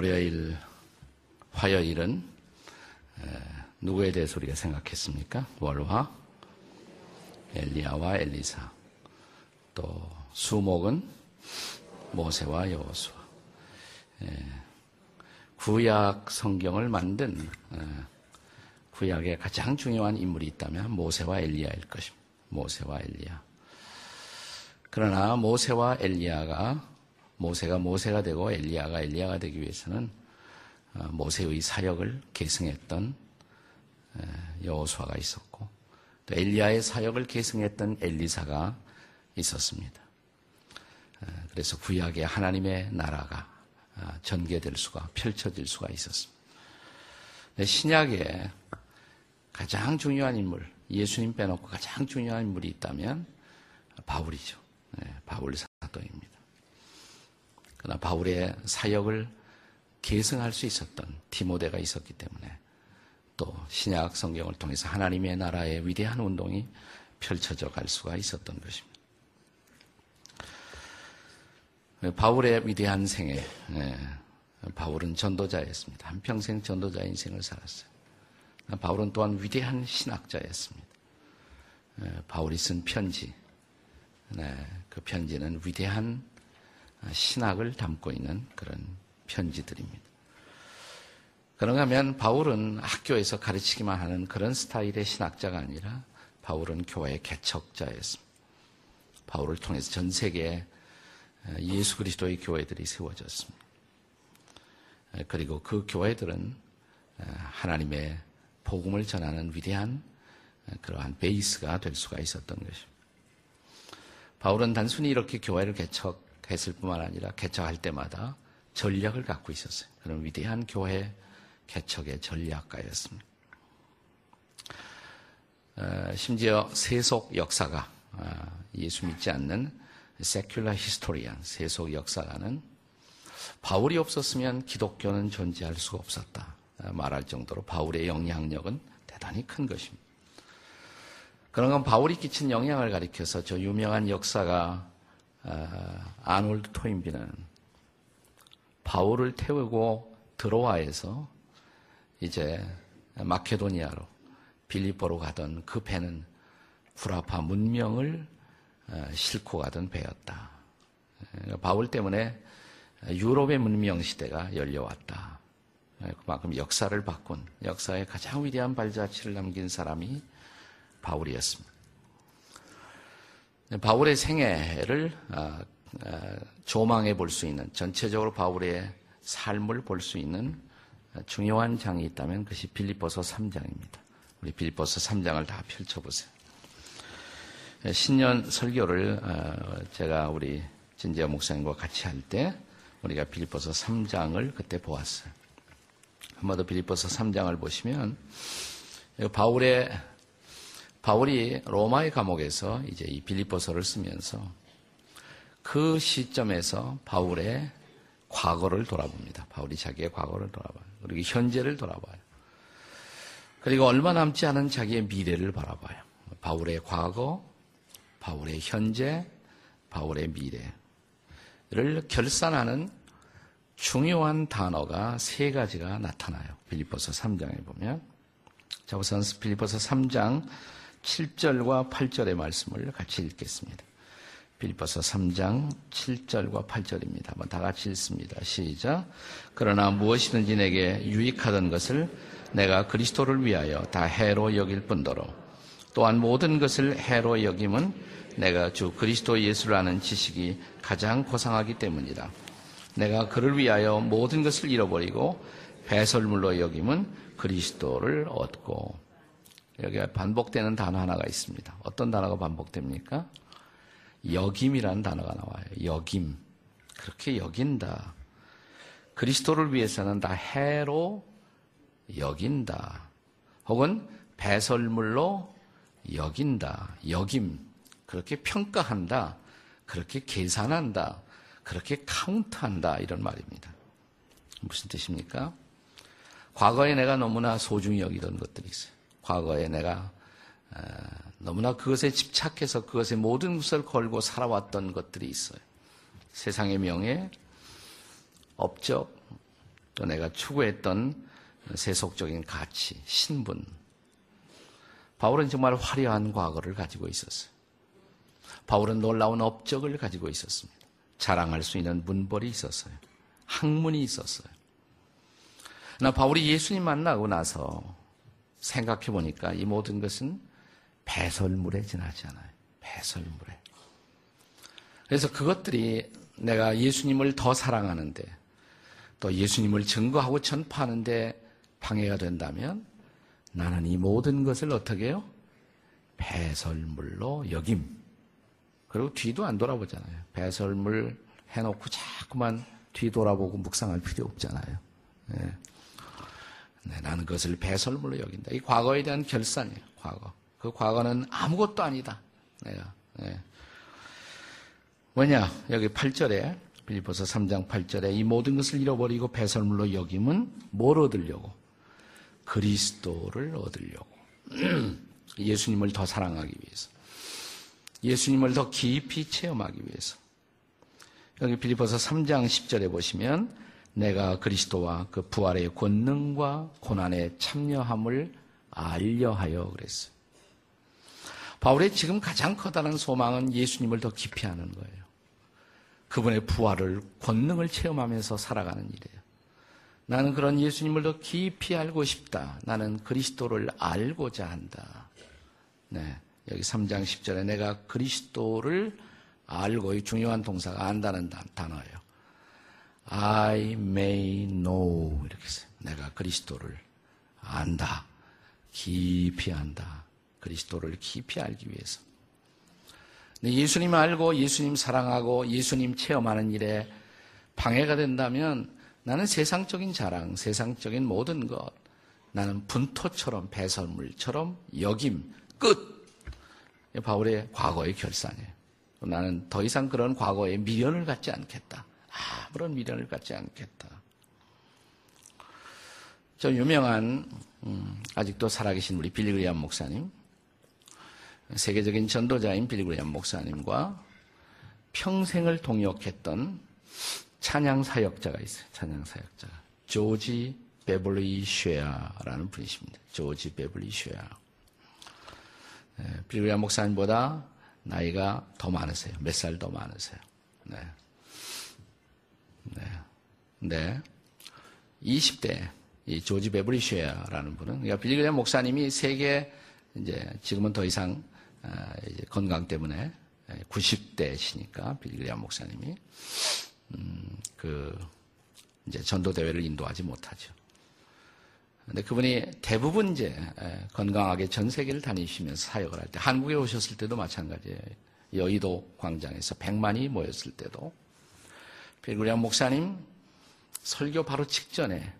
월요일, 화요일은 누구에 대해서 우리가 생각했습니까? 월화, 엘리야와 엘리사. 또 수목은 모세와 여호수아. 구약 성경을 만든 구약의 가장 중요한 인물이 있다면 모세와 엘리야일 것입니다. 모세와 엘리야. 그러나 모세와 엘리야가 모세가 모세가 되고 엘리야가 엘리야가 되기 위해서는 어, 모세의 사역을 계승했던 여호수아가 있었고 또 엘리야의 사역을 계승했던 엘리사가 있었습니다. 그래서 구약의 하나님의 나라가 아, 전개될 수가 펼쳐질 수가 있었습니다. 신약에 가장 중요한 인물, 예수님 빼놓고 가장 중요한 인물이 있다면 바울이죠. 네, 바울 사도입니다. 그러나 바울의 사역을 계승할 수 있었던 디모데가 있었기 때문에 또 신약 성경을 통해서 하나님의 나라의 위대한 운동이 펼쳐져 갈 수가 있었던 것입니다. 바울의 위대한 생애, 네, 바울은 전도자였습니다. 한평생 전도자 인생을 살았어요. 바울은 또한 위대한 신학자였습니다. 네, 바울이 쓴 편지, 네, 그 편지는 위대한 신학을 담고 있는 그런 편지들입니다. 그런가 하면 바울은 학교에서 가르치기만 하는 그런 스타일의 신학자가 아니라 바울은 교회 개척자였습니다. 바울을 통해서 전 세계에 예수 그리스도의 교회들이 세워졌습니다. 그리고 그 교회들은 하나님의 복음을 전하는 위대한 그러한 베이스가 될 수가 있었던 것입니다. 바울은 단순히 이렇게 교회를 개척 했을 뿐만 아니라 개척할 때마다 전략을 갖고 있었어요. 그런 위대한 교회 개척의 전략가였습니다. 어, 심지어 세속 역사가 어, 예수 믿지 않는 secular historian 세속 역사가는 바울이 없었으면 기독교는 존재할 수가 없었다 어, 말할 정도로 바울의 영향력은 대단히 큰 것입니다. 그런 건 바울이 끼친 영향을 가리켜서 저 유명한 역사가 아놀드 토인비는 바울을 태우고 들어와에서 이제 마케도니아로 빌리보로 가던 그 배는 구라파 문명을 어, 싣고 가던 배였다. 바울 때문에 유럽의 문명 시대가 열려왔다. 그만큼 역사를 바꾼 역사의 가장 위대한 발자취를 남긴 사람이 바울이었습니다. 바울의 생애를 어, 어, 조망해 볼 수 있는 전체적으로 바울의 삶을 볼 수 있는 중요한 장이 있다면 그것이 빌립보서 3장입니다. 우리 빌립보서 3장을 다 펼쳐보세요. 신년 설교를 어, 제가 우리 진지아 목사님과 같이 할 때 우리가 빌립보서 3장을 그때 보았어요. 한번더 빌립보서 3장을 보시면 바울의 바울이 로마의 감옥에서 이제 이 빌립보서를 쓰면서 그 시점에서 바울의 과거를 돌아봅니다. 바울이 자기의 과거를 돌아봐요. 그리고 현재를 돌아봐요. 그리고 얼마 남지 않은 자기의 미래를 바라봐요. 바울의 과거, 바울의 현재, 바울의 미래를 결산하는 중요한 단어가 세 가지가 나타나요. 빌리포서 3장에 보면. 자, 우선 빌리포서 3장 7절과 8절의 말씀을 같이 읽겠습니다. 빌리포서 3장 7절과 8절입니다. 한번 다 같이 읽습니다. 시작. 그러나 무엇이든지 내게 유익하던 것을 내가 그리스도를 위하여 다 해로 여길 뿐더러 또한 모든 것을 해로 여김은 내가 주 그리스도 예수를 아는 지식이 가장 고상하기 때문이다. 내가 그를 위하여 모든 것을 잃어버리고 배설물로 여김은 그리스도를 얻고 여기에 반복되는 단어 하나가 있습니다. 어떤 단어가 반복됩니까? 여김이라는 단어가 나와요. 여김. 그렇게 여긴다. 그리스도를 위해서는 다 해로 여긴다. 혹은 배설물로 여긴다. 여김. 그렇게 평가한다. 그렇게 계산한다. 그렇게 카운트한다. 이런 말입니다. 무슨 뜻입니까? 과거에 내가 너무나 소중히 여기던 것들이 있어요. 과거에 내가 너무나 그것에 집착해서 그것에 모든 것을 걸고 살아왔던 것들이 있어요. 세상의 명예, 업적, 또 내가 추구했던 세속적인 가치, 신분. 바울은 정말 화려한 과거를 가지고 있었어요. 바울은 놀라운 업적을 가지고 있었습니다. 자랑할 수 있는 문벌이 있었어요. 학문이 있었어요. 나 바울이 예수님 만나고 나서 생각해 보니까 이 모든 것은 배설물에 지나지 않아요. 배설물에. 그래서 그것들이 내가 예수님을 더 사랑하는데 또 예수님을 증거하고 전파하는데 방해가 된다면 나는 이 모든 것을 어떻게 해요? 배설물로 여김. 그리고 뒤도 안 돌아보잖아요. 배설물 해놓고 자꾸만 뒤돌아보고 묵상할 필요 없잖아요. 네. 네, 나는 그것을 배설물로 여긴다. 이 과거에 대한 결산이에요. 과거. 그 과거는 아무것도 아니다. 내가. 네. 뭐냐? 여기 8절에 빌리포서 3장 8절에 이 모든 것을 잃어버리고 배설물로 여김은 뭘 얻으려고? 그리스도를 얻으려고. 예수님을 더 사랑하기 위해서. 예수님을 더 깊이 체험하기 위해서. 여기 빌리포서 3장 10절에 보시면 내가 그리스도와 그 부활의 권능과 고난에 참여함을 알려하여 그랬어요. 바울의 지금 가장 커다란 소망은 예수님을 더 깊이 하는 거예요. 그분의 부활을 권능을 체험하면서 살아가는 일이에요. 나는 그런 예수님을 더 깊이 알고 싶다. 나는 그리스도를 알고자 한다. 네. 여기 3장 10절에 내가 그리스도를 알고 이 중요한 동사가 안다는 단어예요. I may know 이렇게 써요. 내가 그리스도를 안다. 깊이 안다. 그리스도를 깊이 알기 위해서. 예수님 알고 예수님 사랑하고 예수님 체험하는 일에 방해가 된다면 나는 세상적인 자랑, 세상적인 모든 것, 나는 분토처럼 배설물처럼 여김, 끝. 바울의 과거의 결산이에요. 나는 더 이상 그런 과거에 미련을 갖지 않겠다. 아무런 미련을 갖지 않겠다. 저 유명한 음, 아직도 살아계신 우리 빌리 그래함 목사님, 세계적인 전도자인 빌리 그래함 목사님과 평생을 동역했던 찬양 사역자가 있어요. 찬양 사역자 조지 베블리 쉐아라는 분이십니다. 조지 베블리 쉐아. 빌리 그래함 목사님보다 나이가 더 많으세요. 몇 살 더 많으세요. 네. 네. 네. 20대 이 조지 베브리쉐아라는 분은 그러니까 빌리그레 목사님이 세계 이제 지금은 더 이상 아, 이제 건강 때문에 90대시니까 빌리그레 목사님이 음, 그 이제 전도 대회를 인도하지 못하죠. 근데 그분이 대부분 이제 건강하게 전 세계를 다니시면서 사역을 할 때 한국에 오셨을 때도 마찬가지예요. 여의도 광장에서 100만이 모였을 때도 빌구리안 목사님 설교 바로 직전에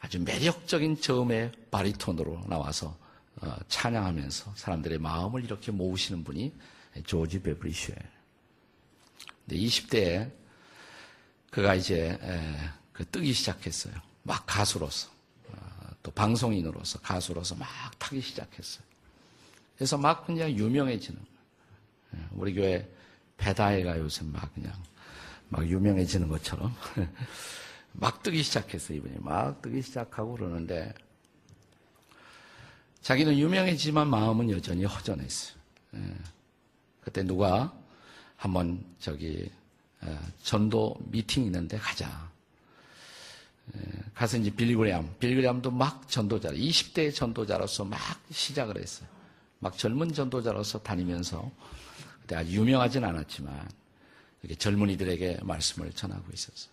아주 매력적인 저음의 바리톤으로 나와서 어, 찬양하면서 사람들의 마음을 이렇게 모으시는 분이 조지 베브리슈예요. 근데 20대에 그가 이제 그 뜨기 시작했어요. 막 가수로서 어, 또 방송인으로서 가수로서 막 타기 시작했어요. 그래서 막 그냥 유명해지는 거예요. 예, 우리 교회 배다해가 요새 막 그냥 막 유명해지는 것처럼 막 뜨기 시작했어요, 이분이. 막 뜨기 시작하고 그러는데 자기는 유명해지만 마음은 여전히 허전했어요. 예. 그때 누가 한번 저기 어, 전도 미팅 있는데 가자. 예. 가서 이제 빌리그램, 빌리그램도 막 전도자, 20대 전도자로서 막 시작을 했어요. 막 젊은 전도자로서 다니면서 그때 아주 유명하진 않았지만 이렇게 젊은이들에게 말씀을 전하고 있었어요.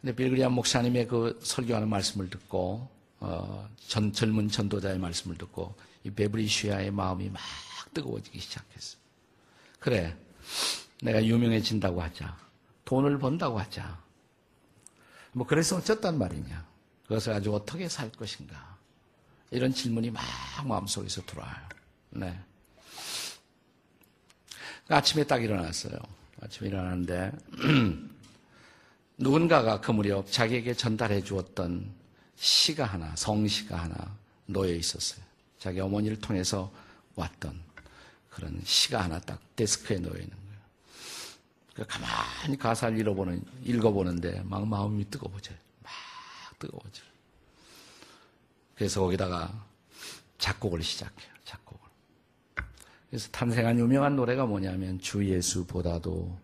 근데 빌그리안 목사님의 그 설교하는 말씀을 듣고 어, 전, 젊은 전도자의 말씀을 듣고 이 베브리시아의 마음이 막 뜨거워지기 시작했어요. 그래, 내가 유명해진다고 하자. 돈을 번다고 하자. 뭐 그래서 어쨌단 말이냐. 그것을 아주 어떻게 살 것인가. 이런 질문이 막 마음속에서 들어와요. 네. 아침에 딱 일어났어요. 아침에 일어났는데 누군가가 그 무렵 자기에게 전달해 주었던 시가 하나, 성시가 하나 놓여 있었어요. 자기 어머니를 통해서 왔던 그런 시가 하나 딱 데스크에 놓여 있는 거예요. 가만히 가사를 읽어보는, 읽어보는데 막 마음이 뜨거워져요. 막 뜨거워져요. 그래서 거기다가 작곡을 시작해요. 작곡을. 그래서 탄생한 유명한 노래가 뭐냐면 주 예수보다도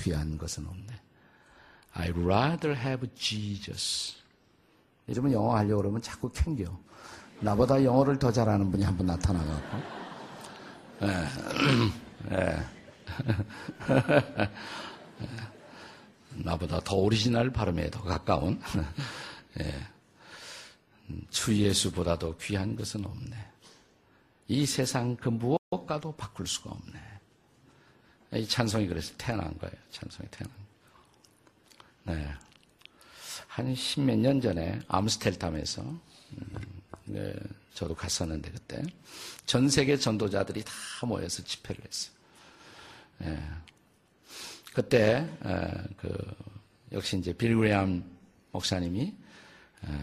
귀한 것은 없네. I'd rather have Jesus. 이러면 영어 하려고 그러면 자꾸 캥겨. 나보다 영어를 더 잘하는 분이 한 분 나타나갖고. 예. 예. 나보다 더 오리지널 발음에 더 가까운. 예. 주 예수보다도 귀한 것은 없네. 이 세상 그 무엇과도 바꿀 수가 없네. 이 찬송이 그래서 태어난 거예요. 찬송이 태어난 거예요. 네. 한 십몇 년 전에 암스텔탐에서 음, 네, 저도 갔었는데 그때 전 세계 전도자들이 다 모여서 집회를 했어요. 네. 그때 에, 그 역시 이제 빌그레암 목사님이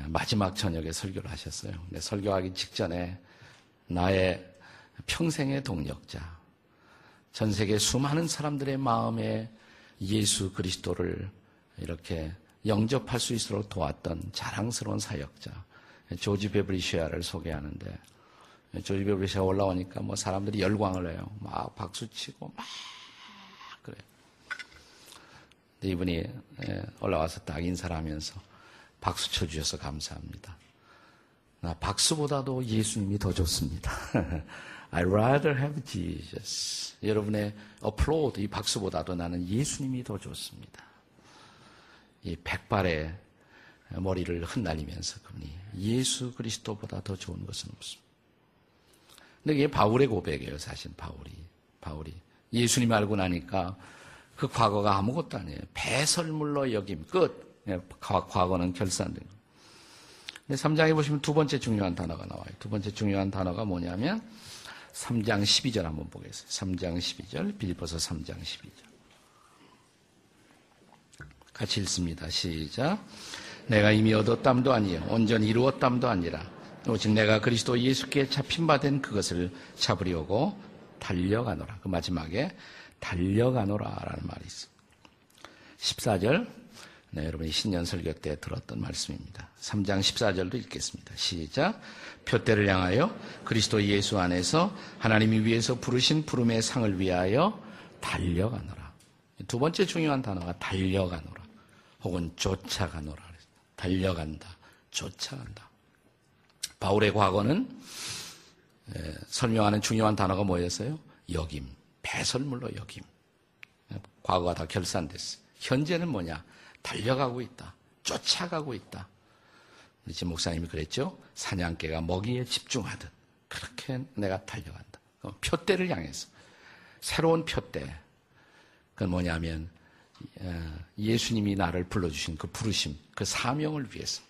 마지막 저녁에 설교를 하셨어요. 근데 설교하기 직전에 나의 평생의 동력자, 전 세계 수많은 사람들의 마음에 예수 그리스도를 이렇게 영접할 수 있도록 도왔던 자랑스러운 사역자, 조지 베브리시아를 소개하는데, 조지 베브리시아 올라오니까 뭐 사람들이 열광을 해요. 막 박수치고 막 그래요. 이분이 올라와서 딱 인사를 하면서 박수 쳐주셔서 감사합니다. 나 박수보다도 예수님이 더 좋습니다. I'd rather have Jesus. 여러분의 applaud, 이 박수보다도 나는 예수님이 더 좋습니다. 이 백발의 머리를 흩날리면서 그분이 예수 그리스도보다 더 좋은 것은 없습니다. 근데 이게 바울의 고백이에요, 사실 바울이. 바울이. 예수님 알고 나니까 그 과거가 아무것도 아니에요. 배설물로 여김, 끝. 예, 과거는 결산된 거. 근데 3장에 보시면 두 번째 중요한 단어가 나와요. 두 번째 중요한 단어가 뭐냐면 3장 12절 한번 보겠습니다. 3장 12절, 빌리포서 3장 12절. 같이 읽습니다. 시작. 내가 이미 얻었담도 아니요 온전히 이루었담도 아니라 오직 내가 그리스도 예수께 잡힌 바 된 그것을 잡으려고 달려가노라. 그 마지막에 달려가노라라는 말이 있습니다. 14절 네, 여러분이 신년 설교 때 들었던 말씀입니다. 3장 14절도 읽겠습니다. 시작. 표대를 향하여 그리스도 예수 안에서 하나님이 위해서 부르신 부름의 상을 위하여 달려가노라. 두 번째 중요한 단어가 달려가노라. 혹은 쫓아가노라. 달려간다. 쫓아간다. 바울의 과거는 설명하는 중요한 단어가 뭐였어요? 여김. 배설물로 여김. 과거가 다 결산됐어요. 현재는 뭐냐? 달려가고 있다. 쫓아가고 있다. 지금 목사님이 그랬죠? 사냥개가 먹이에 집중하듯 그렇게 내가 달려간다. 표대를 향해서 새로운 표대. 그건 뭐냐면 어, 예수님이 나를 불러주신 그 부르심, 그 사명을 위해서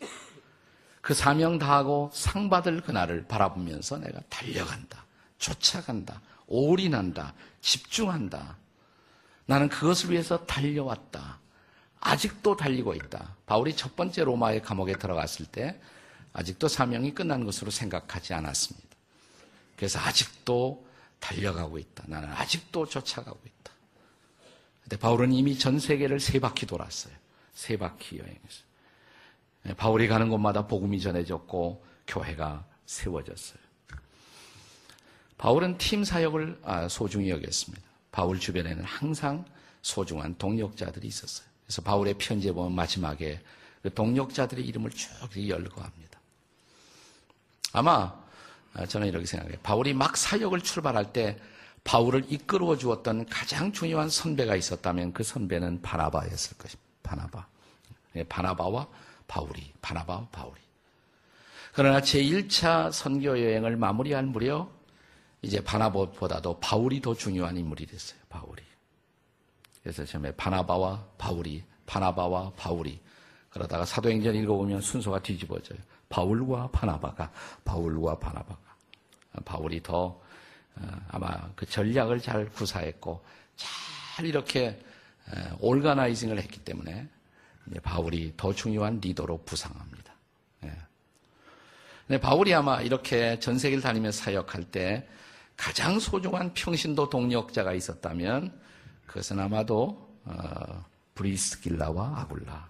그 사명 다하고 상 받을 그날을 바라보면서 내가 달려간다, 쫓아간다, 올인한다, 집중한다. 나는 그것을 위해서 달려왔다. 아직도 달리고 있다. 바울이 첫 번째 로마의 감옥에 들어갔을 때 아직도 사명이 끝난 것으로 생각하지 않았습니다. 그래서 아직도 달려가고 있다. 나는 아직도 쫓아가고 있다. 근데 바울은 이미 전 세계를 세 바퀴 돌았어요. 세 바퀴 여행했어요. 네, 바울이 가는 곳마다 복음이 전해졌고 교회가 세워졌어요. 바울은 팀 사역을 아, 소중히 여겼습니다. 바울 주변에는 항상 소중한 동력자들이 있었어요. 그래서 바울의 편지에 보면 마지막에 그 동력자들의 이름을 쭉 열거합니다. 아마 아, 저는 이렇게 생각해요. 바울이 막 사역을 출발할 때 바울을 이끌어 주었던 가장 중요한 선배가 있었다면 그 선배는 바나바였을 것입니다. 바나바. 예, 바나바와 바울이, 바나바와 바울이. 그러나 제1차 선교 여행을 마무리할 무렵 이제 바나바보다도 바울이 더 중요한 인물이 됐어요. 바울이. 그래서 처음에 바나바와 바울이, 바나바와 바울이. 그러다가 사도행전 읽어보면 순서가 뒤집어져요. 바울과 바나바가, 바울과 바나바가. 바울이 더 어, 아마 그 전략을 잘 구사했고 잘 이렇게 올가나이징을 했기 때문에 바울이 더 중요한 리더로 부상합니다. 예. 바울이 아마 이렇게 전 세계를 다니면서 사역할 때 가장 소중한 평신도 동력자가 있었다면 그것은 아마도 어, 브리스길라와 아굴라.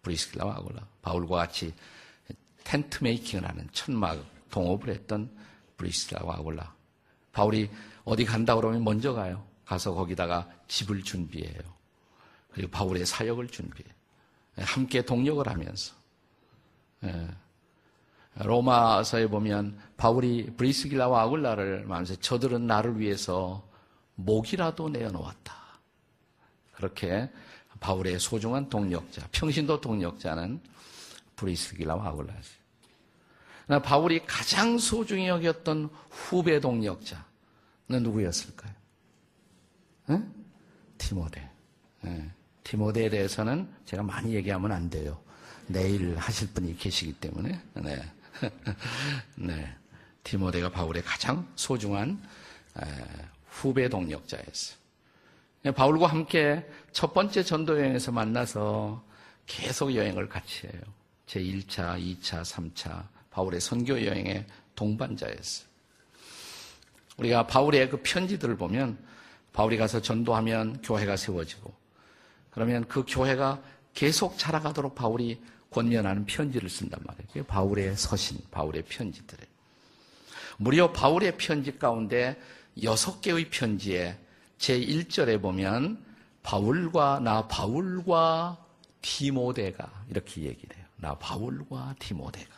브리스길라와 아굴라. 바울과 같이 텐트 메이킹을 하는 천막 동업을 했던 브리스길라와 아굴라. 바울이 어디 간다 그러면 먼저 가요. 가서 거기다가 집을 준비해요. 그리고 바울의 사역을 준비해요. 함께 동력을 하면서. 예. 로마서에 보면 바울이 브리스길라와 아굴라를 말하면서 저들은 나를 위해서 목이라도 내어 놓았다. 그렇게 바울의 소중한 동력자, 평신도 동력자는 브리스길라와 아굴라지. 바울이 가장 소중히 여겼던 후배 동력자는 누구였을까요? 응? 티모데. 네. 티모데에 대해서는 제가 많이 얘기하면 안 돼요. 내일 하실 분이 계시기 때문에. 네. 네. 티모데가 바울의 가장 소중한 후배 동력자였어요. 네, 바울과 함께 첫 번째 전도 여행에서 만나서 계속 여행을 같이 해요. 제 1차, 2차, 3차 바울의 선교 여행의 동반자였어요. 우리가 바울의 그 편지들을 보면 바울이 가서 전도하면 교회가 세워지고 그러면 그 교회가 계속 자라가도록 바울이 권면하는 편지를 쓴단 말이에요. 바울의 서신, 바울의 편지들에 무려 바울의 편지 가운데 여섯 개의 편지에 제 1절에 보면 바울과 나 바울과 디모데가 이렇게 얘기를 해요. 나 바울과 디모데가.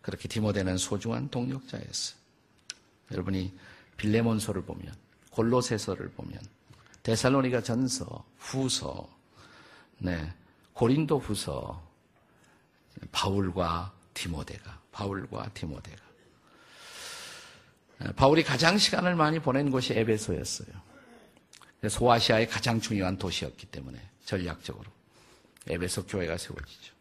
그렇게 디모데는 소중한 동력자였어요. 여러분이 빌레몬서를 보면 골로새서를 보면 데살로니가 전서, 후서, 네, 고린도 후서, 바울과 디모데가, 바울과 디모데가. 바울이 가장 시간을 많이 보낸 곳이 에베소였어요. 소아시아의 가장 중요한 도시였기 때문에 전략적으로 에베소 교회가 세워지죠.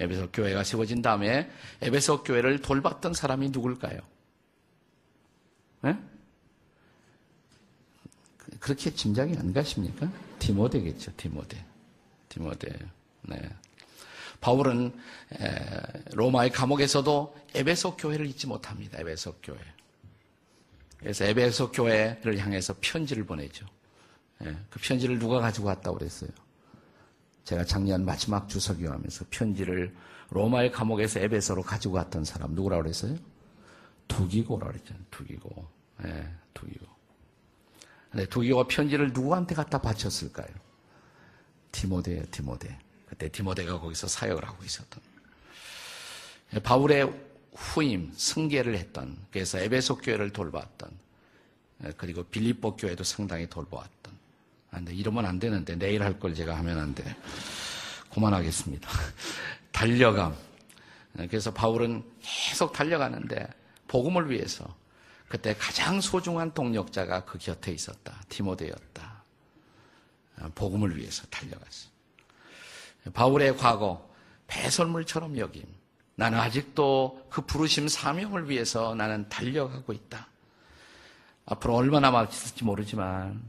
에베소 교회가 세워진 다음에 에베소 교회를 돌봤던 사람이 누굴까요? 네? 그렇게 짐작이 안 가십니까? 디모데겠죠, 디모데. 디모데. 네. 바울은 로마의 감옥에서도 에베소 교회를 잊지 못합니다. 에베소 교회. 그래서 에베소 교회를 향해서 편지를 보내죠. 예, 그 편지를 누가 가지고 왔다고 그랬어요? 제가 작년 마지막 주석이 하면서 편지를 로마의 감옥에서 에베소로 가지고 왔던 사람 누구라고 그랬어요? 두기고라고 그랬잖아요. 두기고. 예, 두기고. 근데 두기고가 편지를 누구한테 갖다 바쳤을까요? 디모데예요, 디모데. 그때 디모데가 거기서 사역을 하고 있었던. 바울의 후임, 승계를 했던, 그래서 에베소 교회를 돌봤던, 그리고 빌립보 교회도 상당히 돌보았던. 아, 근데 이러면 안 되는데, 내일 할 걸 제가 하면 안 돼. 그만하겠습니다. 달려감. 그래서 바울은 계속 달려가는데, 복음을 위해서, 그때 가장 소중한 동력자가 그 곁에 있었다. 디모데였다. 복음을 위해서 달려갔어. 바울의 과거, 배설물처럼 여김. 나는 아직도 그 부르심 사명을 위해서 나는 달려가고 있다. 앞으로 얼마나 막힐지 모르지만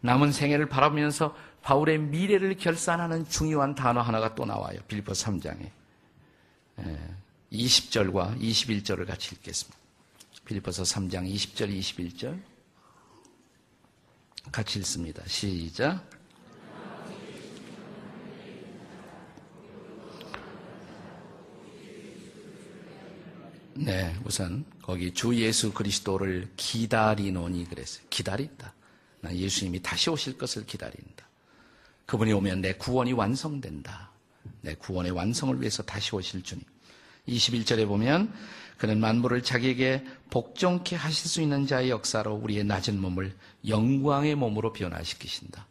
남은 생애를 바라보면서 바울의 미래를 결산하는 중요한 단어 하나가 또 나와요. 빌보 3장에. 20절과 21절을 같이 읽겠습니다. 빌보서 3장 20절 21절 같이 읽습니다. 시작. 네, 우선 거기 주 예수 그리스도를 기다리노니 그랬어요. 기다린다. 난 예수님이 다시 오실 것을 기다린다. 그분이 오면 내 구원이 완성된다. 내 구원의 완성을 위해서 다시 오실 주님. 21절에 보면 그는 만물을 자기에게 복종케 하실 수 있는 자의 역사로 우리의 낮은 몸을 영광의 몸으로 변화시키신다.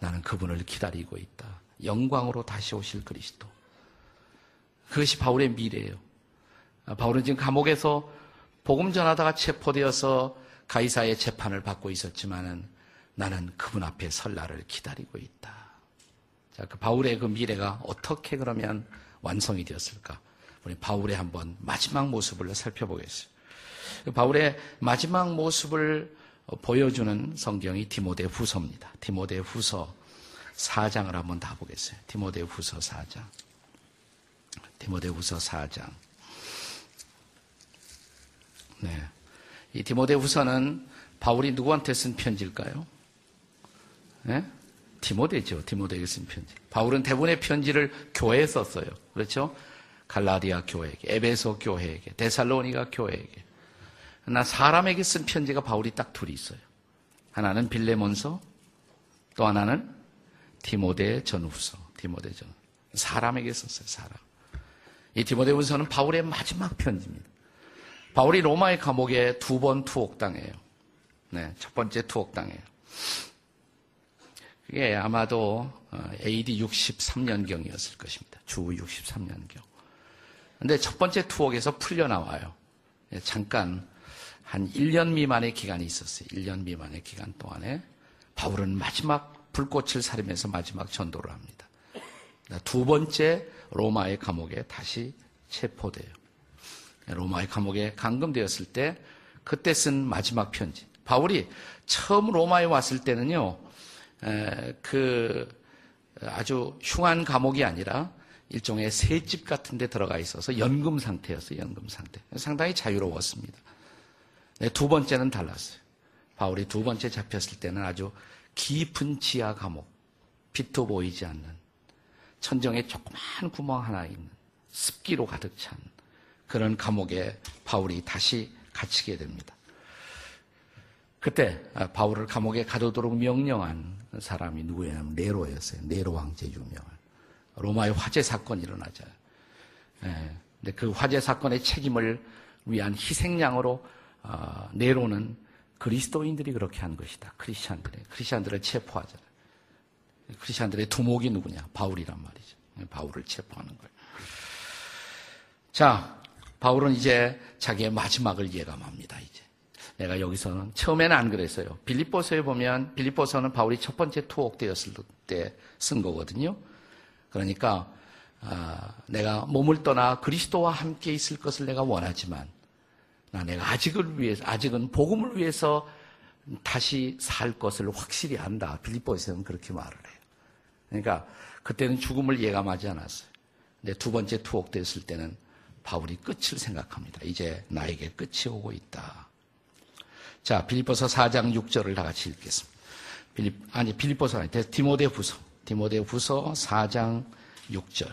나는 그분을 기다리고 있다. 영광으로 다시 오실 그리스도. 그것이 바울의 미래예요. 아, 바울은 지금 감옥에서 복음 전하다가 체포되어서 가이사의 재판을 받고 있었지만은 나는 그분 앞에 설 날을 기다리고 있다. 자, 그 바울의 그 미래가 어떻게 그러면 완성이 되었을까? 우리 바울의 한번 마지막 모습을 살펴보겠습니다. 그 바울의 마지막 모습을 보여주는 성경이 디모데 후서입니다. 디모데 후서 4장을 한번 다 보겠어요. 디모데 후서 4장. 디모데 후서 4장. 네. 이 디모데 후서는 바울이 누구한테 쓴 편지일까요? 네? 디모데죠. 디모데에게 쓴 편지. 바울은 대부분의 편지를 교회에 썼어요. 그렇죠? 갈라디아 교회에게, 에베소 교회에게, 데살로니가 교회에게. 나 사람에게 쓴 편지가 바울이 딱 둘이 있어요. 하나는 빌레몬서, 또 하나는 디모데 전후서. 디모데 전. 사람에게 썼어요. 사람. 이 디모데 후서는 바울의 마지막 편지입니다. 바울이 로마의 감옥에 두 번 투옥당해요. 네, 첫 번째 투옥당해요. 그게 아마도 AD 63년경이었을 것입니다. 주 63년경. 근데 첫 번째 투옥에서 풀려나와요. 예, 잠깐 한 1년 미만의 기간이 있었어요. 1년 미만의 기간 동안에 바울은 마지막 불꽃을 사리면서 마지막 전도를 합니다. 두 번째 로마의 감옥에 다시 체포돼요. 로마의 감옥에 감금되었을 때 그때 쓴 마지막 편지. 바울이 처음 로마에 왔을 때는요, 그 아주 흉한 감옥이 아니라 일종의 새집 같은 데 들어가 있어서 연금 상태였어요, 연금 상태. 상당히 자유로웠습니다. 네, 두 번째는 달랐어요. 바울이 두 번째 잡혔을 때는 아주 깊은 지하 감옥, 빛도 보이지 않는 천정에 조그만 구멍 하나 있는 습기로 가득 찬 그런 감옥에 바울이 다시 갇히게 됩니다. 그때 바울을 감옥에 가두도록 명령한 사람이 누구였냐면 네로였어요. 네로 왕제 유명한. 로마의 화재 사건이 일어나죠. 예, 근데 그 화재 사건의 책임을 위한 희생양으로 어, 네로는 그리스도인들이 그렇게 한 것이다. 크리스찬들의 크리스찬들을 체포하잖아요. 크리스찬들의 두목이 누구냐? 바울이란 말이죠. 예, 바울을 체포하는 거예요. 자, 바울은 이제 자기의 마지막을 예감합니다. 내가 여기서는 처음에는 안 그랬어요. 빌립보서에 보면 빌립보서는 바울이 첫 번째 투옥되었을 때 쓴 거거든요. 그러니까 아, 내가 몸을 떠나 그리스도와 함께 있을 것을 내가 원하지만 나 내가 아직을 위해서 아직은 복음을 위해서 다시 살 것을 확실히 안다. 빌립보에서는 그렇게 말을 해요. 그러니까 그때는 죽음을 예감하지 않았어요. 근데 두 번째 투옥됐을 때는 바울이 끝을 생각합니다. 이제 나에게 끝이 오고 있다. 자, 빌립보서 4장 6절을 다 같이 읽겠습니다. 빌립, 아니, 빌립보서 아니, 디모데 후서. 디모데 후서 4장 6절.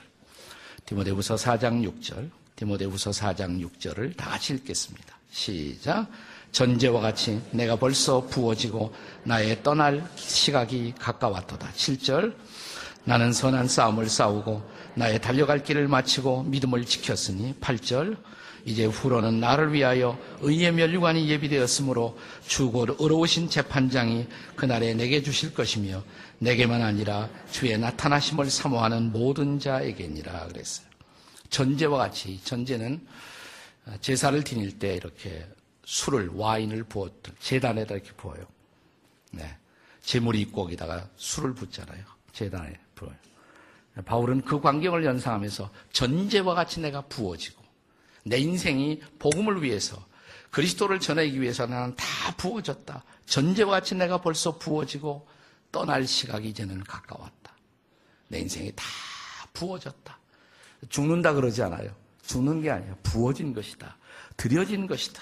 디모데 후서 4장 6절. 디모데 후서 4장 6절을 다 같이 읽겠습니다. 시작. 전제와 같이 내가 벌써 부어지고 나의 떠날 시각이 가까웠도다. 7절. 나는 선한 싸움을 싸우고 나의 달려갈 길을 마치고 믿음을 지켰으니 8절 이제 후로는 나를 위하여 의의 멸류관이 예비되었으므로 주고 의로우신 재판장이 그날에 내게 주실 것이며 내게만 아니라 주의 나타나심을 사모하는 모든 자에게니라 그랬어요. 전제와 같이 전제는 제사를 지닐 때 이렇게 술을 와인을 부었던 제단에다 이렇게 부어요. 네. 제물이 있고 거기다가 술을 붓잖아요. 제단에 부어요. 바울은 그 광경을 연상하면서 전제와 같이 내가 부어지고 내 인생이 복음을 위해서 그리스도를 전하기 위해서 나는 다 부어졌다. 전제와 같이 내가 벌써 부어지고 떠날 시각이 이제는 가까웠다. 내 인생이 다 부어졌다. 죽는다 그러지 않아요. 죽는 게 아니야. 부어진 것이다. 드려진 것이다.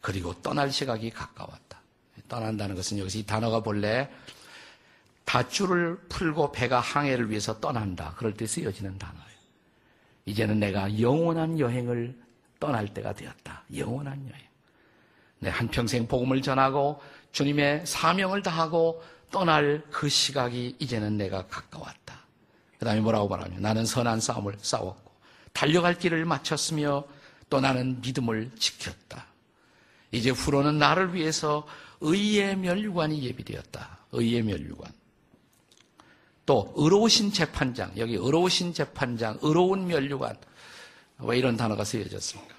그리고 떠날 시각이 가까웠다. 떠난다는 것은 여기서 이 단어가 본래 닷줄을 풀고 배가 항해를 위해서 떠난다. 그럴 때 쓰여지는 단어예요. 이제는 내가 영원한 여행을 떠날 때가 되었다. 영원한 여행. 내 한평생 복음을 전하고 주님의 사명을 다하고 떠날 그 시각이 이제는 내가 가까웠다. 그 다음에 뭐라고 말하냐. 나는 선한 싸움을 싸웠고 달려갈 길을 마쳤으며 또 나는 믿음을 지켰다. 이제 후로는 나를 위해서 의의 멸류관이 예비되었다. 의의 멸류관. 또 의로우신 재판장 여기 의로우신 재판장 의로운 면류관 왜 이런 단어가 쓰여졌습니까?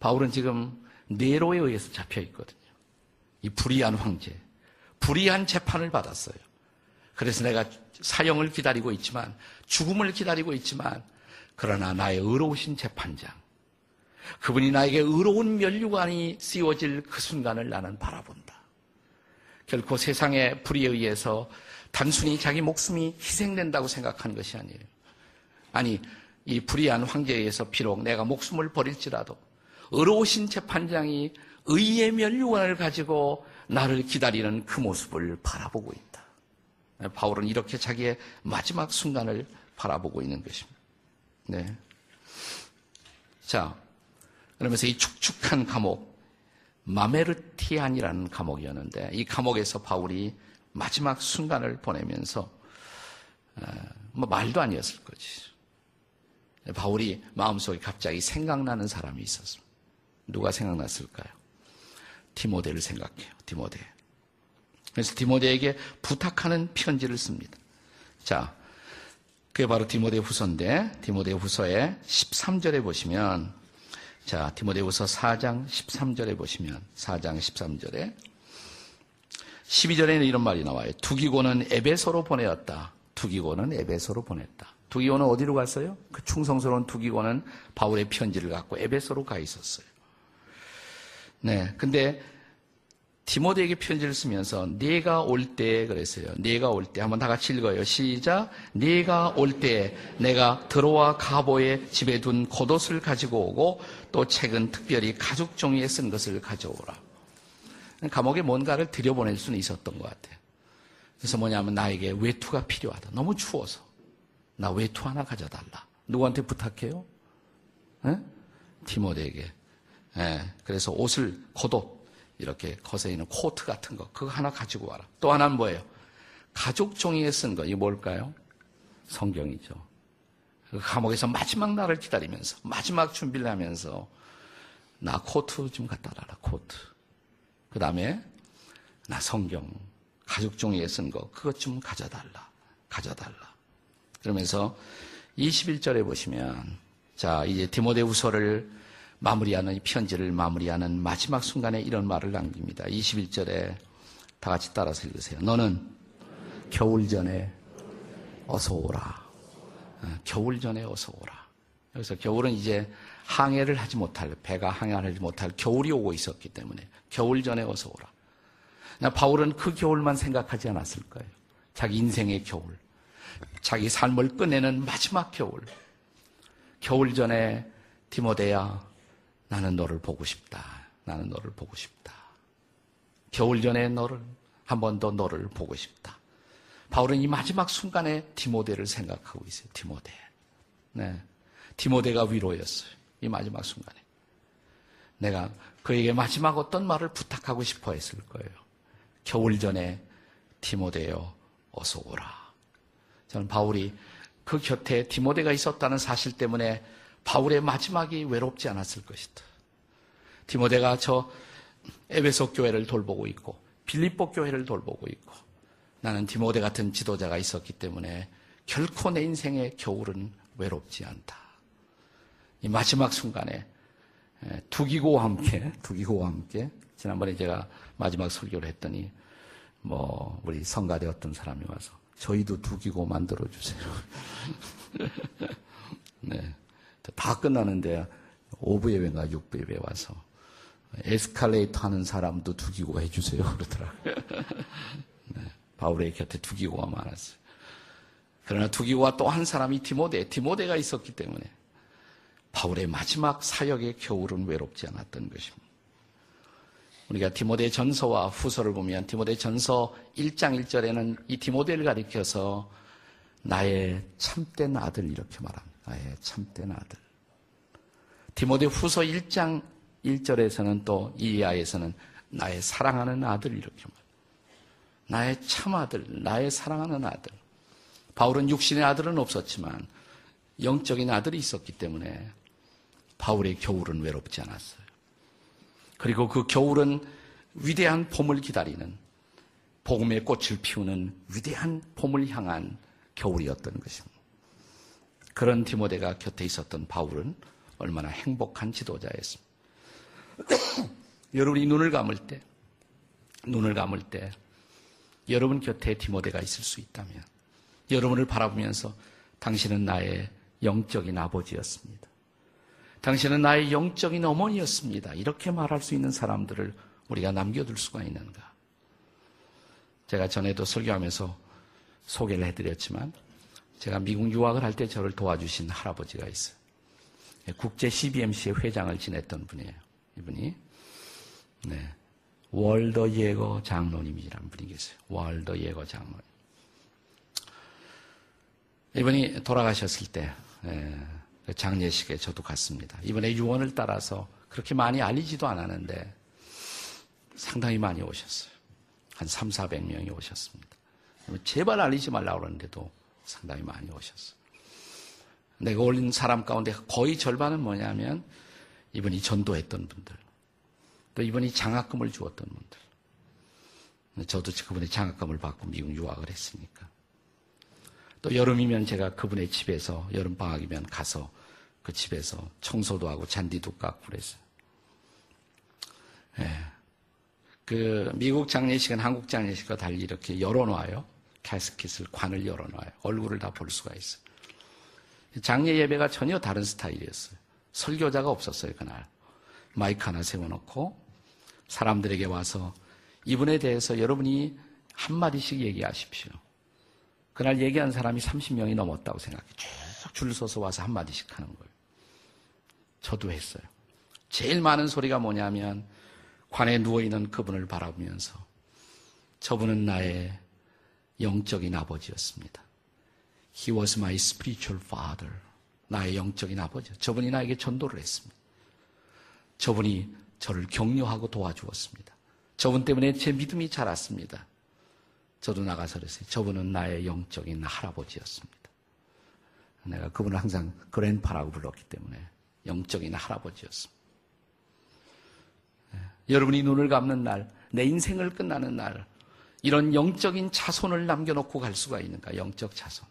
바울은 지금 네로에 의해서 잡혀 있거든요. 이 불의한 황제 불의한 재판을 받았어요. 그래서 내가 사형을 기다리고 있지만 죽음을 기다리고 있지만 그러나 나의 의로우신 재판장 그분이 나에게 의로운 면류관이 씌워질 그 순간을 나는 바라본다. 결코 세상의 불의에 의해서 단순히 자기 목숨이 희생된다고 생각하는 것이 아니에요. 아니, 이 불의한 황제에 의해서 비록 내가 목숨을 버릴지라도 의로우신 재판장이 의의 면류관을 가지고 나를 기다리는 그 모습을 바라보고 있다. 바울은 이렇게 자기의 마지막 순간을 바라보고 있는 것입니다. 네. 자, 그러면서 이 축축한 감옥, 마메르티안이라는 감옥이었는데 이 감옥에서 바울이 마지막 순간을 보내면서 어, 뭐 말도 아니었을 거지. 바울이 마음속에 갑자기 생각나는 사람이 있었습니다. 누가 생각났을까요? 디모데를 생각해요. 디모데. 그래서 디모데에게 부탁하는 편지를 씁니다. 자, 그게 바로 디모데 후서인데 디모데 후서의 13절에 보시면 자, 디모데 후서 4장 13절에 보시면 4장 13절에 12절에는 이런 말이 나와요. 두기고는 에베소로 보내었다. 두기고는 에베소로 보냈다. 두기고는 어디로 갔어요? 그 충성스러운 두기고는 바울의 편지를 갖고 에베소로 가 있었어요. 네. 근데 디모데에게 편지를 쓰면서 네가 올 때 그랬어요. 네가 올 때 한번 다 같이 읽어요. 시작. 네가 올 때 내가 들어와 가보의 집에 둔 겉옷을 가지고 오고 또 책은 특별히 가죽 종이에 쓴 것을 가져오라. 감옥에 뭔가를 들여보낼 수는 있었던 것 같아요. 그래서 뭐냐면 나에게 외투가 필요하다. 너무 추워서. 나 외투 하나 가져달라. 누구한테 부탁해요? 에? 디모데에게. 예, 그래서 옷을 겉옷 이렇게 겉에 있는 코트 같은 거 그거 하나 가지고 와라. 또 하나는 뭐예요? 가죽 종이에 쓴 거. 이게 뭘까요? 성경이죠. 그 감옥에서 마지막 날을 기다리면서 마지막 준비를 하면서 나 코트 좀 갖다 놔라. 코트. 그 다음에 나 성경 가죽 종이에 쓴 거 그것 좀 가져달라. 가져달라. 그러면서 21절에 보시면 자 이제 디모데후서를 마무리하는 이 편지를 마무리하는 마지막 순간에 이런 말을 남깁니다. 21절에 다 같이 따라서 읽으세요. 너는 겨울 전에 어서 오라. 어, 겨울 전에 어서 오라. 여기서 겨울은 이제 항해를 하지 못할 배가 항해를 하지 못할 겨울이 오고 있었기 때문에 겨울 전에 어서 오라. 바울은 그 겨울만 생각하지 않았을 거예요. 자기 인생의 겨울, 자기 삶을 끝내는 마지막 겨울. 겨울 전에 디모데야 나는 너를 보고 싶다. 나는 너를 보고 싶다. 겨울 전에 너를 한 번 더 너를 보고 싶다. 바울은 이 마지막 순간에 디모데를 생각하고 있어요. 디모데. 네. 디모데가 위로였어요. 이 마지막 순간에. 내가 그에게 마지막 어떤 말을 부탁하고 싶어 했을 거예요. 겨울 전에 디모데여 어서 오라. 저는 바울이 그 곁에 디모데가 있었다는 사실 때문에 바울의 마지막이 외롭지 않았을 것이다. 디모데가 저 에베소 교회를 돌보고 있고 빌립보 교회를 돌보고 있고 나는 디모데 같은 지도자가 있었기 때문에 결코 내 인생의 겨울은 외롭지 않다. 이 마지막 순간에 두기고와 함께 두기고와 함께 지난번에 제가 마지막 설교를 했더니 뭐 우리 성가대 어떤 사람이 와서 저희도 두기고 만들어 주세요. 네. 다 끝나는데 5부 예배인가 6부 예배 와서 에스컬레이터 하는 사람도 두기고 해주세요 그러더라고요. 네, 바울의 곁에 두기고가 많았어요. 그러나 두기고와 또 한 사람이 디모데, 디모데가 있었기 때문에 바울의 마지막 사역의 겨울은 외롭지 않았던 것입니다. 우리가 디모데 전서와 후서를 보면 디모데 전서 1장 1절에는 이 디모데를 가리켜서 나의 참된 아들 이렇게 말합니다. 나의 참된 아들. 디모데 후서 1장 1절에서는 또 이하에서는 나의 사랑하는 아들 이렇게 말. 나의 참 아들, 나의 사랑하는 아들. 바울은 육신의 아들은 없었지만 영적인 아들이 있었기 때문에 바울의 겨울은 외롭지 않았어요. 그리고 그 겨울은 위대한 봄을 기다리는 복음의 꽃을 피우는 위대한 봄을 향한 겨울이었던 것입니다. 그런 디모데가 곁에 있었던 바울은 얼마나 행복한 지도자였습니다. 여러분이 눈을 감을 때, 눈을 감을 때, 여러분 곁에 디모데가 있을 수 있다면, 여러분을 바라보면서 당신은 나의 영적인 아버지였습니다. 당신은 나의 영적인 어머니였습니다. 이렇게 말할 수 있는 사람들을 우리가 남겨둘 수가 있는가? 제가 전에도 설교하면서 소개를 해드렸지만, 제가 미국 유학을 할 때 저를 도와주신 할아버지가 있어요. 예, 국제 CBMC의 회장을 지냈던 분이에요. 이분이. 네. 월더 예거 장로님이라는 분이 계세요. 월더 예거 장로님. 이분이 돌아가셨을 때 예, 그 장례식에 저도 갔습니다. 이번에 유언을 따라서 그렇게 많이 알리지도 않았는데 상당히 많이 오셨어요. 한 3, 400명이 오셨습니다. 제발 알리지 말라고 그러는데도 상당히 많이 오셨어요. 내가 올린 사람 가운데 거의 절반은 뭐냐면 이분이 전도했던 분들, 또 이분이 장학금을 주었던 분들. 저도 그분의 장학금을 받고 미국 유학을 했으니까. 또 여름이면 제가 그분의 집에서 여름 방학이면 가서 그 집에서 청소도 하고 잔디도 깎고 그랬어요. 예. 그 미국 장례식은 한국 장례식과 달리 이렇게 열어놔요. 캐스킷을 관을 열어놔요. 얼굴을 다 볼 수가 있어요. 장례 예배가 전혀 다른 스타일이었어요. 설교자가 없었어요 그날. 마이크 하나 세워놓고 사람들에게 와서 이분에 대해서 여러분이 한마디씩 얘기하십시오. 그날 얘기한 사람이 30명이 넘었다고 생각해. 쭉줄 서서 와서 한마디씩 하는 거예요. 저도 했어요. 제일 많은 소리가 뭐냐면 관에 누워있는 그분을 바라보면서 저분은 나의 영적인 아버지였습니다. He was my spiritual father. 나의 영적인 아버지. 저분이 나에게 전도를 했습니다. 저분이 저를 격려하고 도와주었습니다. 저분 때문에 제 믿음이 자랐습니다. 저도 나가서 그랬어요. 저분은 나의 영적인 할아버지였습니다. 내가 그분을 항상 그랜파라고 불렀기 때문에 영적인 할아버지였습니다. 예. 여러분이 눈을 감는 날, 내 인생을 끝나는 날, 이런 영적인 자손을 남겨놓고 갈 수가 있는가? 영적 자손.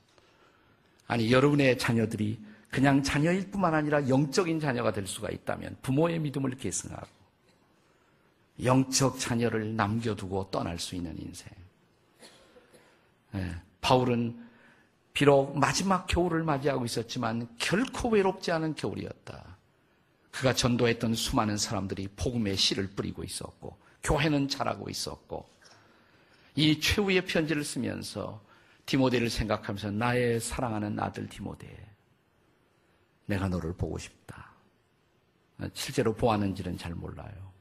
아니, 여러분의 자녀들이 그냥 자녀일 뿐만 아니라 영적인 자녀가 될 수가 있다면 부모의 믿음을 계승하고 영적 자녀를 남겨두고 떠날 수 있는 인생. 네, 바울은 비록 마지막 겨울을 맞이하고 있었지만 결코 외롭지 않은 겨울이었다. 그가 전도했던 수많은 사람들이 복음의 씨를 뿌리고 있었고 교회는 자라고 있었고 이 최후의 편지를 쓰면서 디모데를 생각하면서 나의 사랑하는 아들 디모데 내가 너를 보고 싶다. 실제로 보았는지는 잘 몰라요.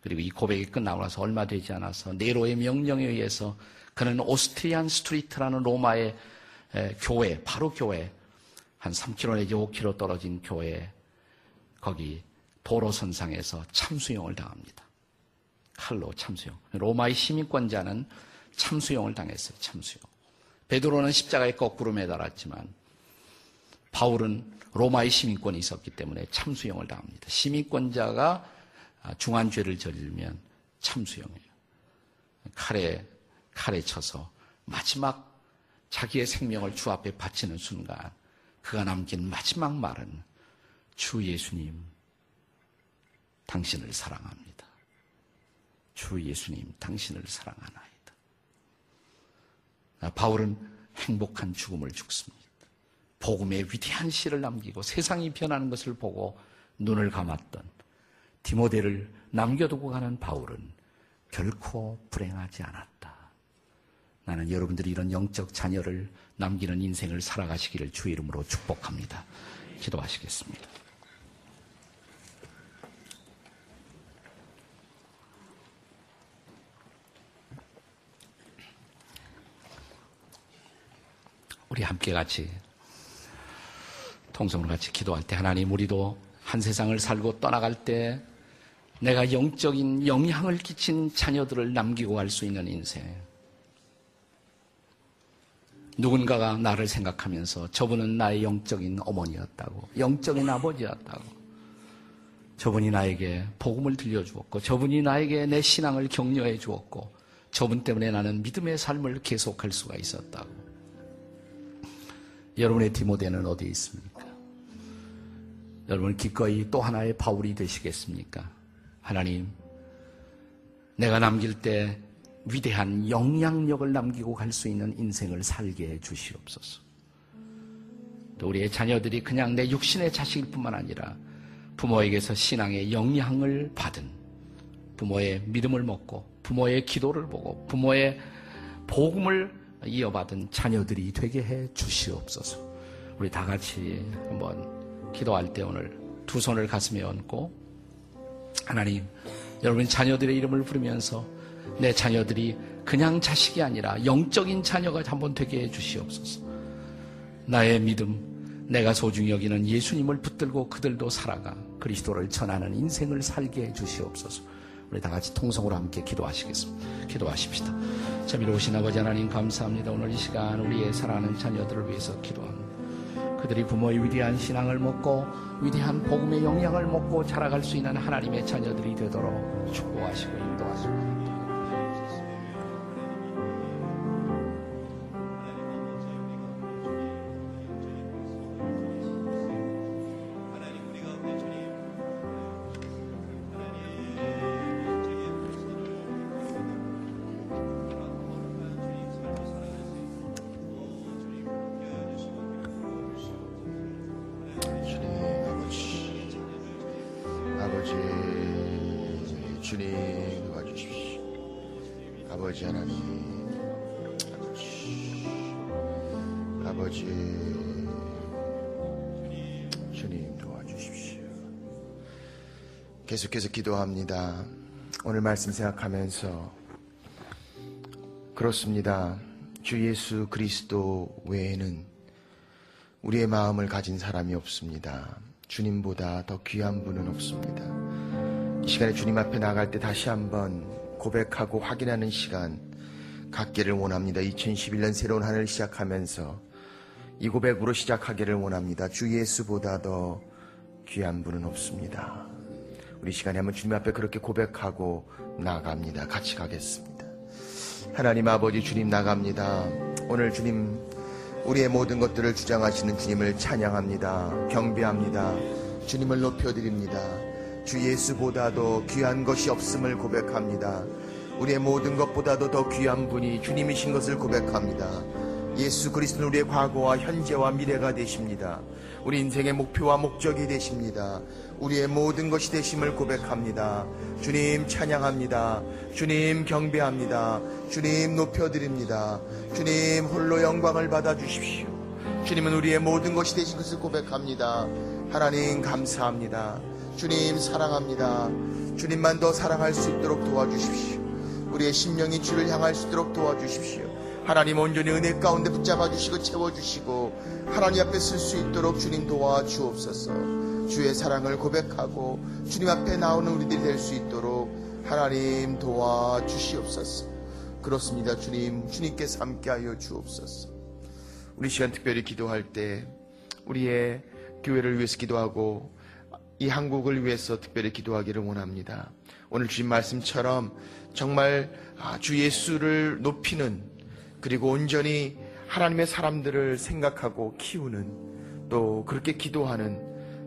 그리고 이 고백이 끝나고 나서 얼마 되지 않아서 네로의 명령에 의해서 그는 Ostian Street라는 로마의 교외, 바로 교외, 한 3km 내지 5km 떨어진 교외, 거기 도로선상에서 참수형을 당합니다. 칼로 참수형. 로마의 시민권자는 참수형을 당했어요. 참수형. 베드로는 십자가에 거꾸로 매달았지만 바울은 로마의 시민권이 있었기 때문에 참수형을 당합니다. 시민권자가 중한 죄를 저지르면 참수형이에요. 칼에 칼에 쳐서 마지막 자기의 생명을 주 앞에 바치는 순간 그가 남긴 마지막 말은 주 예수님 당신을 사랑합니다. 주 예수님 당신을 사랑하나이다. 바울은 행복한 죽음을 죽습니다. 복음의 위대한 시를 남기고 세상이 변하는 것을 보고 눈을 감았던 디모데를 남겨두고 가는 바울은 결코 불행하지 않았다. 나는 여러분들이 이런 영적 자녀를 남기는 인생을 살아가시기를 주 이름으로 축복합니다. 기도하시겠습니다. 우리 함께 같이 통성으로 같이 기도할 때 하나님 우리도 한 세상을 살고 떠나갈 때 내가 영적인 영향을 끼친 자녀들을 남기고 갈 수 있는 인생. 누군가가 나를 생각하면서 저분은 나의 영적인 어머니였다고, 영적인 아버지였다고. 저분이 나에게 복음을 들려주었고, 저분이 나에게 내 신앙을 격려해 주었고, 저분 때문에 나는 믿음의 삶을 계속할 수가 있었다고. 여러분의 디모데는 어디에 있습니까? 여러분 기꺼이 또 하나의 바울이 되시겠습니까? 하나님, 내가 남길 때 위대한 영향력을 남기고 갈 수 있는 인생을 살게 해 주시옵소서. 또 우리의 자녀들이 그냥 내 육신의 자식일 뿐만 아니라 부모에게서 신앙의 영향을 받은 부모의 믿음을 먹고 부모의 기도를 보고 부모의 복음을 이어받은 자녀들이 되게 해 주시옵소서. 우리 다 같이 한번 기도할 때 오늘 두 손을 가슴에 얹고 하나님 여러분 자녀들의 이름을 부르면서 내 자녀들이 그냥 자식이 아니라 영적인 자녀가 한번 되게 해 주시옵소서. 나의 믿음, 내가 소중히 여기는 예수님을 붙들고 그들도 살아가 그리스도를 전하는 인생을 살게 해 주시옵소서. 우리 다 같이 통성으로 함께 기도하시겠습니다. 기도하십시다. 자비로우신 아버지 하나님 감사합니다. 오늘 이 시간 우리의 사랑하는 자녀들을 위해서 기도합니다. 그들이 부모의 위대한 신앙을 먹고 위대한 복음의 영향을 먹고 자라갈 수 있는 하나님의 자녀들이 되도록 축복하시고 인도하 시고 계속해서 기도합니다. 오늘 말씀 생각하면서 그렇습니다. 주 예수 그리스도 외에는 우리의 마음을 가진 사람이 없습니다. 주님보다 더 귀한 분은 없습니다. 이 시간에 주님 앞에 나갈 때 다시 한번 고백하고 확인하는 시간 갖기를 원합니다. 2011년 새로운 한 해를 시작하면서 이 고백으로 시작하기를 원합니다. 주 예수보다 더 귀한 분은 없습니다. 우리 시간에 한번 주님 앞에 그렇게 고백하고 나갑니다. 같이 가겠습니다. 하나님 아버지 주님 나갑니다. 오늘 주님 우리의 모든 것들을 주장하시는 주님을 찬양합니다. 경배합니다. 주님을 높여드립니다. 주 예수보다도 귀한 것이 없음을 고백합니다. 우리의 모든 것보다도 더 귀한 분이 주님이신 것을 고백합니다. 예수 그리스도는 우리의 과거와 현재와 미래가 되십니다. 우리 인생의 목표와 목적이 되십니다. 우리의 모든 것이 되심을 고백합니다. 주님 찬양합니다. 주님 경배합니다. 주님 높여드립니다. 주님 홀로 영광을 받아 주십시오. 주님은 우리의 모든 것이 되신 것을 고백합니다. 하나님 감사합니다. 주님 사랑합니다. 주님만 더 사랑할 수 있도록 도와주십시오. 우리의 심령이 주를 향할 수 있도록 도와주십시오. 하나님 온전히 은혜 가운데 붙잡아 주시고 채워 주시고 하나님 앞에 쓸 수 있도록 주님 도와 주옵소서. 주의 사랑을 고백하고 주님 앞에 나오는 우리들이 될 수 있도록 하나님 도와 주시옵소서. 그렇습니다. 주님, 주님께서 함께하여 주옵소서. 우리 시간 특별히 기도할 때 우리의 교회를 위해서 기도하고 이 한국을 위해서 특별히 기도하기를 원합니다. 오늘 주신 말씀처럼 정말 아, 주 예수를 높이는 그리고 온전히 하나님의 사람들을 생각하고 키우는 또 그렇게 기도하는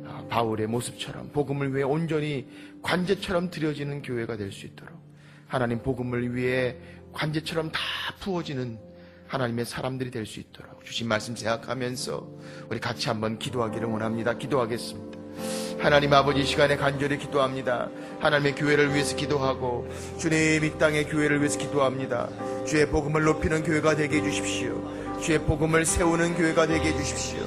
아, 바울의 모습처럼 복음을 위해 온전히 관제처럼 드려지는 교회가 될 수 있도록 하나님 복음을 위해 관제처럼 다 부어지는 하나님의 사람들이 될 수 있도록 주신 말씀 생각하면서 우리 같이 한번 기도하기를 원합니다. 기도하겠습니다. 하나님 아버지 시간에 간절히 기도합니다. 하나님의 교회를 위해서 기도하고 주님 이 땅의 교회를 위해서 기도합니다. 주의 복음을 높이는 교회가 되게 해주십시오. 주의 복음을 세우는 교회가 되게 해주십시오.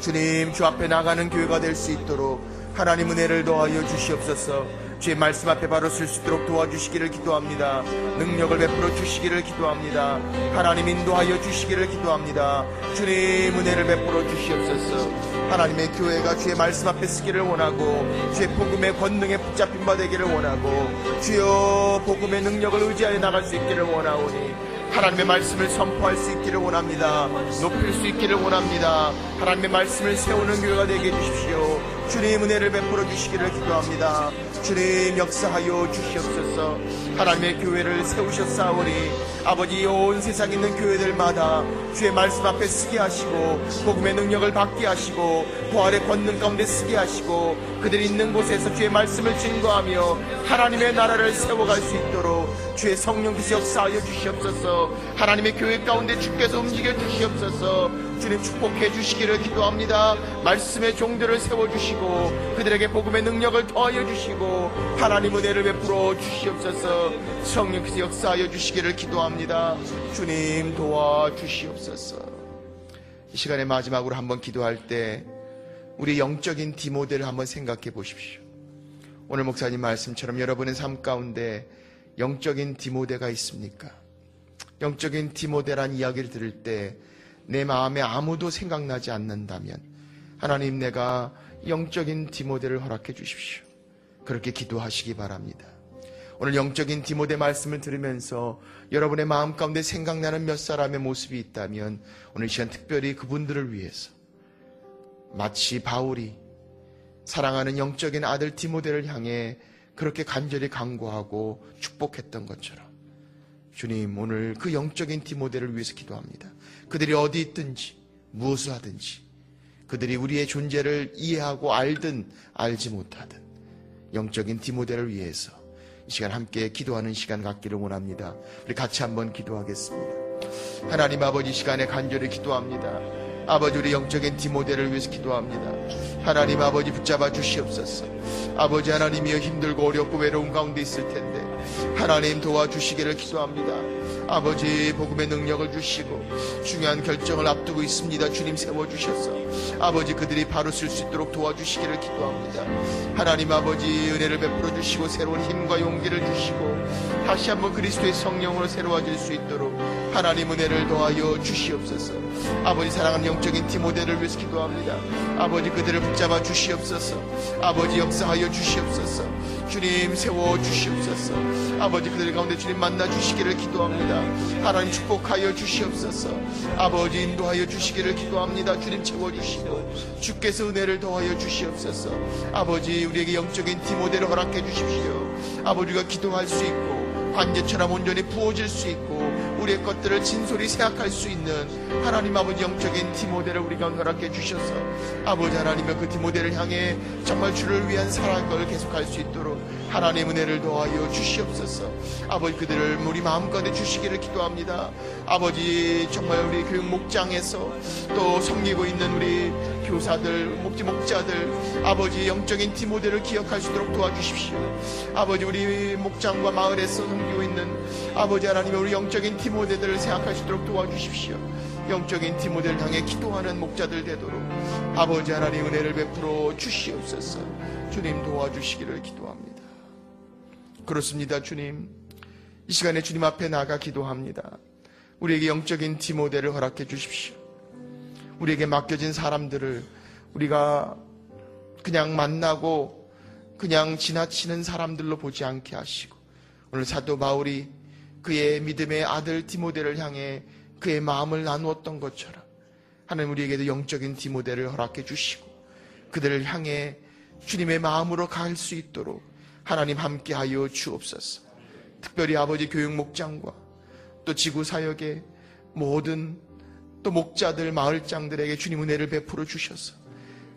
주님 주 앞에 나가는 교회가 될 수 있도록 하나님 은혜를 더하여 주시옵소서. 주의 말씀 앞에 바로 쓸 수 있도록 도와주시기를 기도합니다. 능력을 베풀어 주시기를 기도합니다. 하나님 인도하여 주시기를 기도합니다. 주님 은혜를 베풀어 주시옵소서. 하나님의 교회가 주의 말씀 앞에 쓰기를 원하고 주의 복음의 권능에 붙잡힌 바 되기를 원하고 주여 복음의 능력을 의지하여 나갈 수 있기를 원하오니 하나님의 말씀을 선포할 수 있기를 원합니다. 높일 수 있기를 원합니다. 하나님의 말씀을 세우는 교회가 되게 해주십시오. 주님 은혜를 베풀어 주시기를 기도합니다. 주님 역사하여 주시옵소서. 하나님의 교회를 세우셨사오니 아버지 온 세상에 있는 교회들마다 주의 말씀 앞에 쓰게 하시고 복음의 능력을 받게 하시고 부활의 권능 가운데 쓰게 하시고 그들이 있는 곳에서 주의 말씀을 증거하며 하나님의 나라를 세워갈 수 있도록 주의 성령께서 역사하여 주시옵소서. 하나님의 교회 가운데 주께서 움직여 주시옵소서 주님 축복해 주시기를 기도합니다 말씀의 종들을 세워주시고 그들에게 복음의 능력을 더하여 주시고 하나님 은혜를 베풀어 주시옵소서 성령께서 역사하여 주시기를 기도합니다. 주님 도와 주시옵소서. 이 시간에 마지막으로 한번 기도할 때 우리 영적인 디모델을 한번 생각해 보십시오. 오늘 목사님 말씀처럼 여러분의 삶 가운데 영적인 디모데가 있습니까? 영적인 디모데란 이야기를 들을 때 내 마음에 아무도 생각나지 않는다면 하나님 내가 영적인 디모데를 허락해 주십시오. 그렇게 기도하시기 바랍니다. 오늘 영적인 디모데 말씀을 들으면서 여러분의 마음 가운데 생각나는 몇 사람의 모습이 있다면 오늘 이 시간 특별히 그분들을 위해서 마치 바울이 사랑하는 영적인 아들 디모데를 향해 그렇게 간절히 간구하고 축복했던 것처럼 주님 오늘 그 영적인 디모데를 위해서 기도합니다. 그들이 어디 있든지 무엇을 하든지 그들이 우리의 존재를 이해하고 알든 알지 못하든 영적인 디모데를 위해서 이 시간 함께 기도하는 시간 갖기를 원합니다. 우리 같이 한번 기도하겠습니다. 하나님 아버지 시간에 간절히 기도합니다. 아버지 우리 영적인 디모데를 위해서 기도합니다. 하나님 아버지 붙잡아 주시옵소서. 아버지 하나님이여 힘들고 어렵고 외로운 가운데 있을 텐데 하나님 도와주시기를 기도합니다. 아버지 복음의 능력을 주시고 중요한 결정을 앞두고 있습니다. 주님 세워주셔서 아버지 그들이 바로 쓸 수 있도록 도와주시기를 기도합니다. 하나님 아버지 은혜를 베풀어 주시고 새로운 힘과 용기를 주시고 다시 한번 그리스도의 성령으로 새로워질 수 있도록 하나님 은혜를 더하여 주시옵소서. 아버지 사랑하는 영적인 디모데를 위해서 기도합니다. 아버지 그들을 붙잡아 주시옵소서. 아버지 역사하여 주시옵소서. 주님 세워 주시옵소서. 아버지 그들 가운데 주님 만나 주시기를 기도합니다. 하나님 축복하여 주시옵소서. 아버지 인도하여 주시기를 기도합니다. 주님 채워 주시고 주께서 은혜를 더하여 주시옵소서. 아버지 우리에게 영적인 디모데를 허락해 주십시오. 아버지가 기도할 수 있고 관계처럼 온전히 부어질 수 있고 우리의 것들을 진솔히 생각할 수 있는 하나님 아버지 영적인 디모델을 우리가 허락해 주셔서 아버지 하나님의 그 디모델을 향해 정말 주를 위한 사랑을 계속할 수 있도록 하나님 은혜를 더하여 주시옵소서. 아버지 그들을 우리 마음가운데 주시기를 기도합니다. 아버지 정말 우리 교육 목장에서 또 섬기고 있는 우리 교사들 목지 목자들 아버지 영적인 디모델을 기억할 수 있도록 도와주십시오. 아버지 우리 목장과 마을에서 섬기고 있는 아버지 하나님의 우리 영적인 수 있도록 도와주십시오. 영적인 디모델을 향해 기도하는 목자들 되도록 아버지 하나님 은혜를 베풀어 주시옵소서. 주님 도와주시기를 기도합니다. 그렇습니다 주님. 이 시간에 주님 앞에 나가 기도합니다. 우리에게 영적인 디모델을 허락해 주십시오. 우리에게 맡겨진 사람들을 우리가 그냥 만나고 그냥 지나치는 사람들로 보지 않게 하시고 오늘 사도 바울이 그의 믿음의 아들 디모데를 향해 그의 마음을 나누었던 것처럼 하나님 우리에게도 영적인 디모데를 허락해 주시고 그들을 향해 주님의 마음으로 갈 수 있도록 하나님 함께하여 주옵소서. 특별히 아버지 교육 목장과 또 지구 사역의 모든 또 목자들 마을장들에게 주님 은혜를 베풀어 주셔서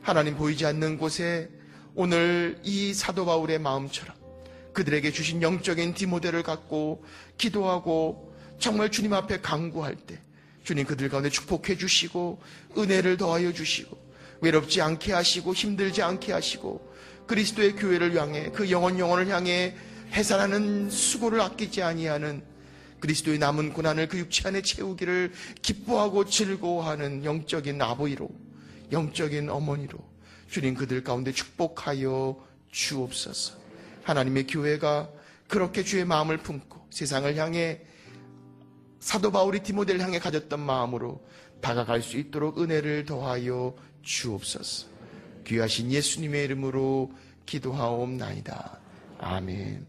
하나님 보이지 않는 곳에 오늘 이 사도 바울의 마음처럼 그들에게 주신 영적인 디모델을 갖고 기도하고 정말 주님 앞에 강구할 때 주님 그들 가운데 축복해 주시고 은혜를 더하여 주시고 외롭지 않게 하시고 힘들지 않게 하시고 그리스도의 교회를 향해 그 영원 영혼을 향해 해산하는 수고를 아끼지 아니하는 그리스도의 남은 고난을 그 육체 안에 채우기를 기뻐하고 즐거워하는 영적인 아버지로 영적인 어머니로 주님 그들 가운데 축복하여 주옵소서. 하나님의 교회가 그렇게 주의 마음을 품고 세상을 향해 사도 바울이 디모델을 향해 가졌던 마음으로 다가갈 수 있도록 은혜를 더하여 주옵소서. 귀하신 예수님의 이름으로 기도하옵나이다. 아멘.